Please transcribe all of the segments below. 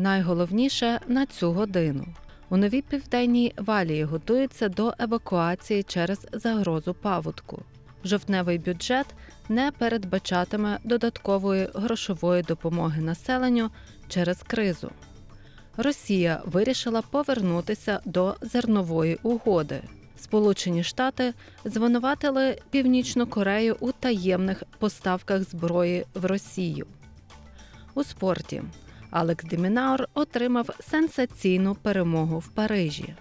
Найголовніше на цю годину. У новій південній валії готується до евакуації через загрозу паводку. Жовтневий бюджет не передбачатиме додаткової грошової допомоги населенню через кризу. Росія вирішила повернутися до зернової угоди. Сполучені Штати звинуватили Північну Корею у таємних поставках зброї в Росію. У спорті Алекс Демінаур отримав сенсаційну перемогу в Парижі.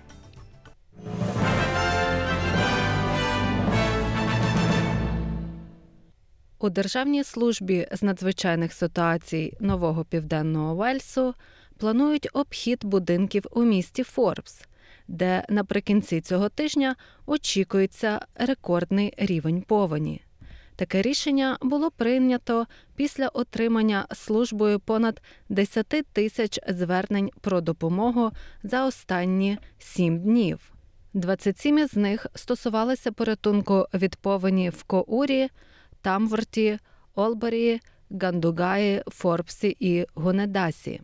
У Державній службі з надзвичайних ситуацій Нового Південного Вельсу планують обхід будинків у місті Форбс, де наприкінці цього тижня очікується рекордний рівень повені. Таке рішення було прийнято після отримання службою понад 10 тисяч звернень про допомогу за останні сім днів. 27 з них стосувалися порятунку від повені в Коурі, Тамворті, Олбері, Гандугаї, Форбсі і Гунедасі.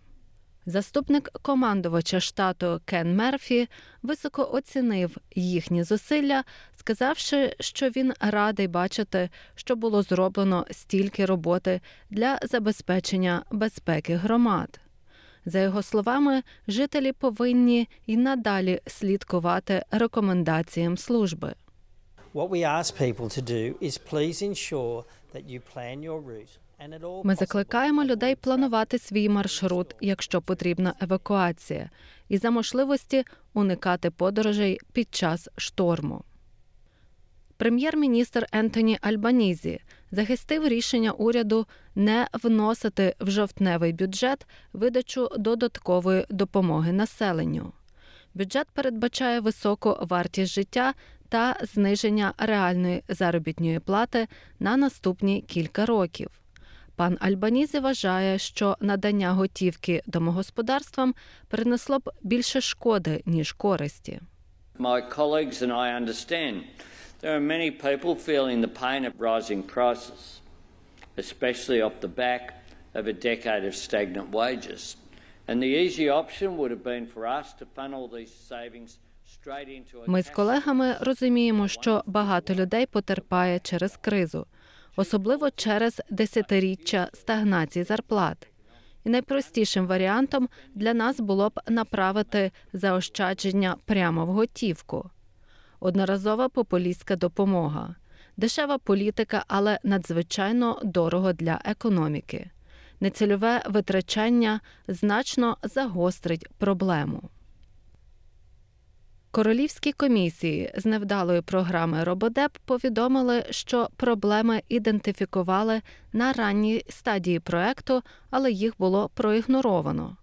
Заступник командувача штату Кен Мерфі високо оцінив їхні зусилля, сказавши, що він радий бачити, що було зроблено стільки роботи для забезпечення безпеки громад. За його словами, жителі повинні й надалі слідкувати рекомендаціям служби. What we ask people to do is please ensure that you plan your route ми закликаємо людей планувати свій маршрут, якщо потрібна евакуація, і за можливості уникати подорожей під час шторму. Прем'єр-міністр Ентоні Альбанізі захистив рішення уряду не вносити в жовтневий бюджет видачу додаткової допомоги населенню. Бюджет передбачає високу вартість життя та зниження реальної заробітної плати на наступні кілька років. Пан Альбанізі вважає, що надання готівки домогосподарствам принесло б більше шкоди ніж користі. My colleagues and I understand there are many people feeling the pain of rising prices, especially off the back of a decade of stagnant wages. And the easy option would have been for us to funnel these savings Ми з колегами розуміємо, що багато людей потерпає через кризу особливо через десятиріччя стагнації зарплат. І найпростішим варіантом для нас було б направити заощадження прямо в готівку. Одноразова популістська допомога, дешева політика, але надзвичайно дорого для економіки. Нецільове витрачання значно загострить проблему. Королівські комісії з невдалої програми Рободеп повідомили, що проблеми ідентифікували на ранній стадії проекту, але їх було проігноровано.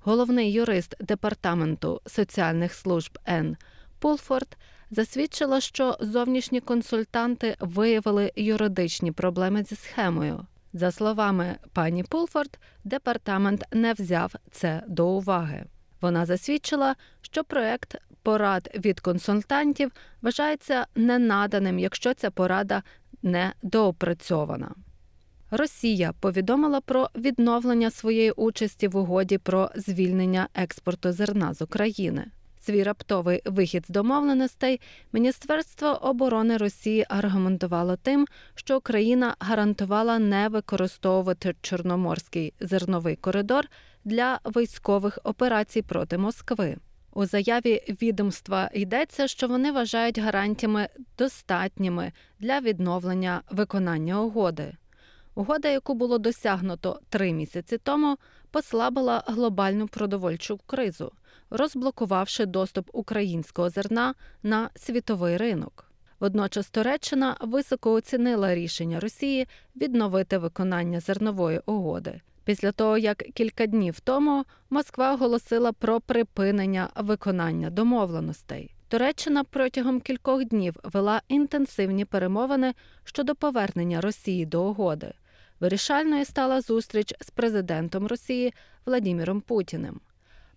Головний юрист департаменту соціальних служб Н. Пулфорд засвідчила, що зовнішні консультанти виявили юридичні проблеми зі схемою. За словами пані Пулфорд, департамент не взяв це до уваги. Вона засвідчила, що проект порад від консультантів вважається ненаданим, якщо ця порада не доопрацьована. Росія повідомила про відновлення своєї участі в угоді про звільнення експорту зерна з України. Свій раптовий вихід з домовленостей Міністерство оборони Росії аргументувало тим, що Україна гарантувала не використовувати Чорноморський зерновий коридор для військових операцій проти Москви. У заяві відомства йдеться, що вони вважають гарантіями достатніми для відновлення виконання угоди. Угода, яку було досягнуто три місяці тому, послабила глобальну продовольчу кризу, розблокувавши доступ українського зерна на світовий ринок. Водночас Туреччина високо оцінила рішення Росії відновити виконання зернової угоди після того, як кілька днів тому Москва оголосила про припинення виконання домовленостей. Туреччина протягом кількох днів вела інтенсивні перемовини щодо повернення Росії до угоди. Вирішальною стала зустріч з президентом Росії Владіміром Путіним.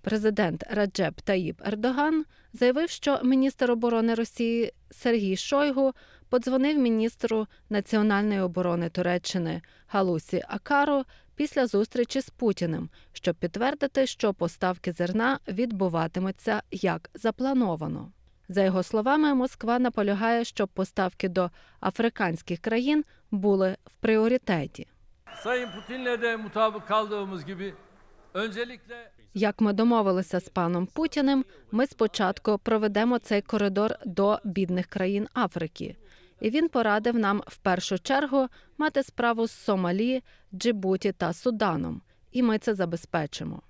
Президент Раджеп Таїб Ердоган заявив, що міністр оборони Росії Сергій Шойгу подзвонив міністру національної оборони Туреччини Галусі Акару після зустрічі з Путіним, щоб підтвердити, що поставки зерна відбуватимуться як заплановано. За його словами, Москва наполягає, щоб поставки до африканських країн були в пріоритеті. Як ми домовилися з паном Путіним, ми спочатку проведемо цей коридор до бідних країн Африки, і він порадив нам в першу чергу мати справу з Сомалі, Джибуті та Суданом, і ми це забезпечимо.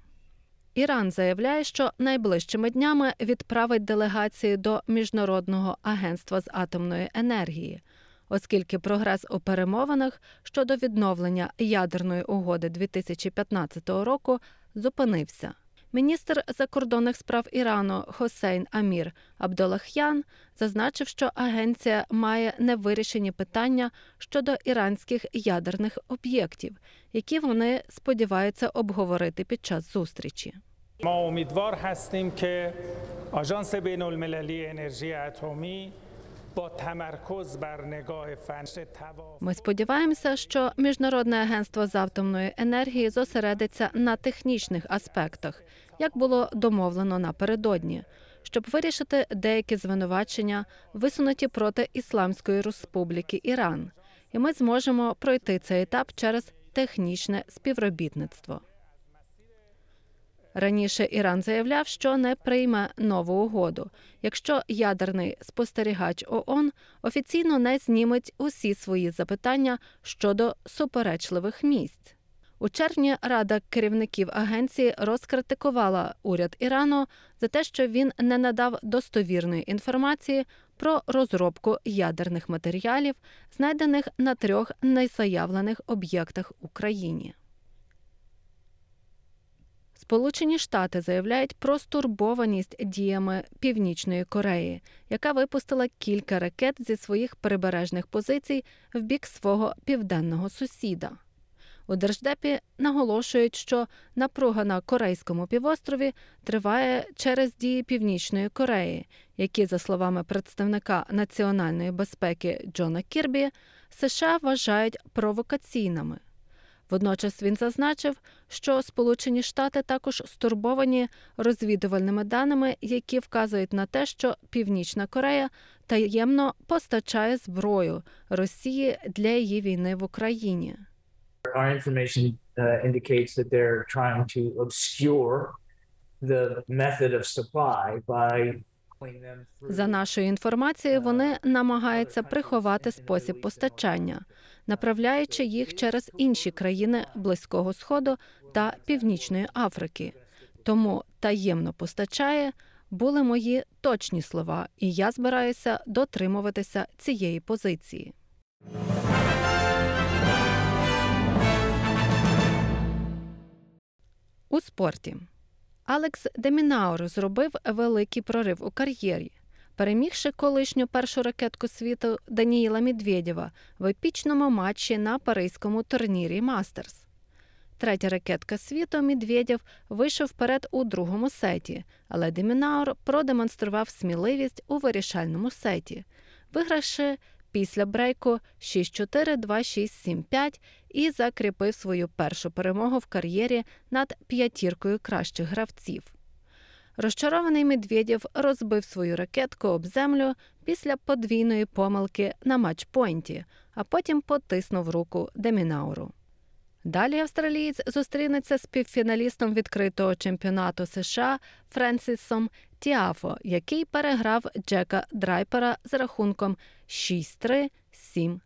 Іран заявляє, що найближчими днями відправить делегації до Міжнародного агентства з атомної енергії, оскільки прогрес у перемовинах щодо відновлення ядерної угоди 2015 року зупинився. Міністр закордонних справ Ірану Хосейн Амір Абдолахян зазначив, що агенція має невирішені питання щодо іранських ядерних об'єктів, які вони сподіваються обговорити під час зустрічі. ما Ми сподіваємося, що міжнародне агентство з атомної енергії зосередиться на технічних аспектах, як було домовлено напередодні, щоб вирішити деякі звинувачення, висунуті проти Ісламської Республіки Іран, і ми зможемо пройти цей етап через технічне співробітництво. Раніше Іран заявляв, що не прийме нову угоду, якщо ядерний спостерігач ООН офіційно не зніметь усі свої запитання щодо суперечливих місць. У червні Рада керівників агенції розкритикувала уряд Ірану за те, що він не надав достовірної інформації про розробку ядерних матеріалів, знайдених на трьох незаявлених об'єктах Україні. Сполучені Штати заявляють про стурбованість діями Північної Кореї, яка випустила кілька ракет зі своїх прибережних позицій в бік свого південного сусіда. У держдепі наголошують, що напруга на Корейському півострові триває через дії Північної Кореї, які, за словами представника національної безпеки Джона Кірбі, США вважають провокаційними. Водночас він зазначив, що Сполучені Штати також стурбовані розвідувальними даними, які вказують на те, що Північна Корея таємно постачає зброю Росії для її війни в Україні. our information uh, indicates that they're trying to obscure the method of supply by. За нашою інформацією, вони намагаються приховати спосіб постачання, направляючи їх через інші країни Близького Сходу та Північної Африки. Тому таємно постачає були мої точні слова, і я збираюся дотримуватися цієї позиції. У спорті Алекс Демінаур зробив великий прорив у кар'єрі, перемігши колишню першу ракетку світу Даніїла Медведєва в епічному матчі на паризькому турнірі Мастерс. Третя ракетка світу Медведєв вийшов вперед у другому сеті, але Демінаур продемонстрував сміливість у вирішальному сеті, вигравши після брейку 6-4, 2-6, 7-5 і закріпив свою першу перемогу в кар'єрі над п'ятіркою кращих гравців. Розчарований Медведєв розбив свою ракетку об землю після подвійної помилки на матчпойнті, а потім потиснув руку Демінауру. Далі австралієць зустрінеться з півфіналістом відкритого чемпіонату США Френсісом Тіафо, який переграв Джека Драйпера з рахунком 6-3, 7-5.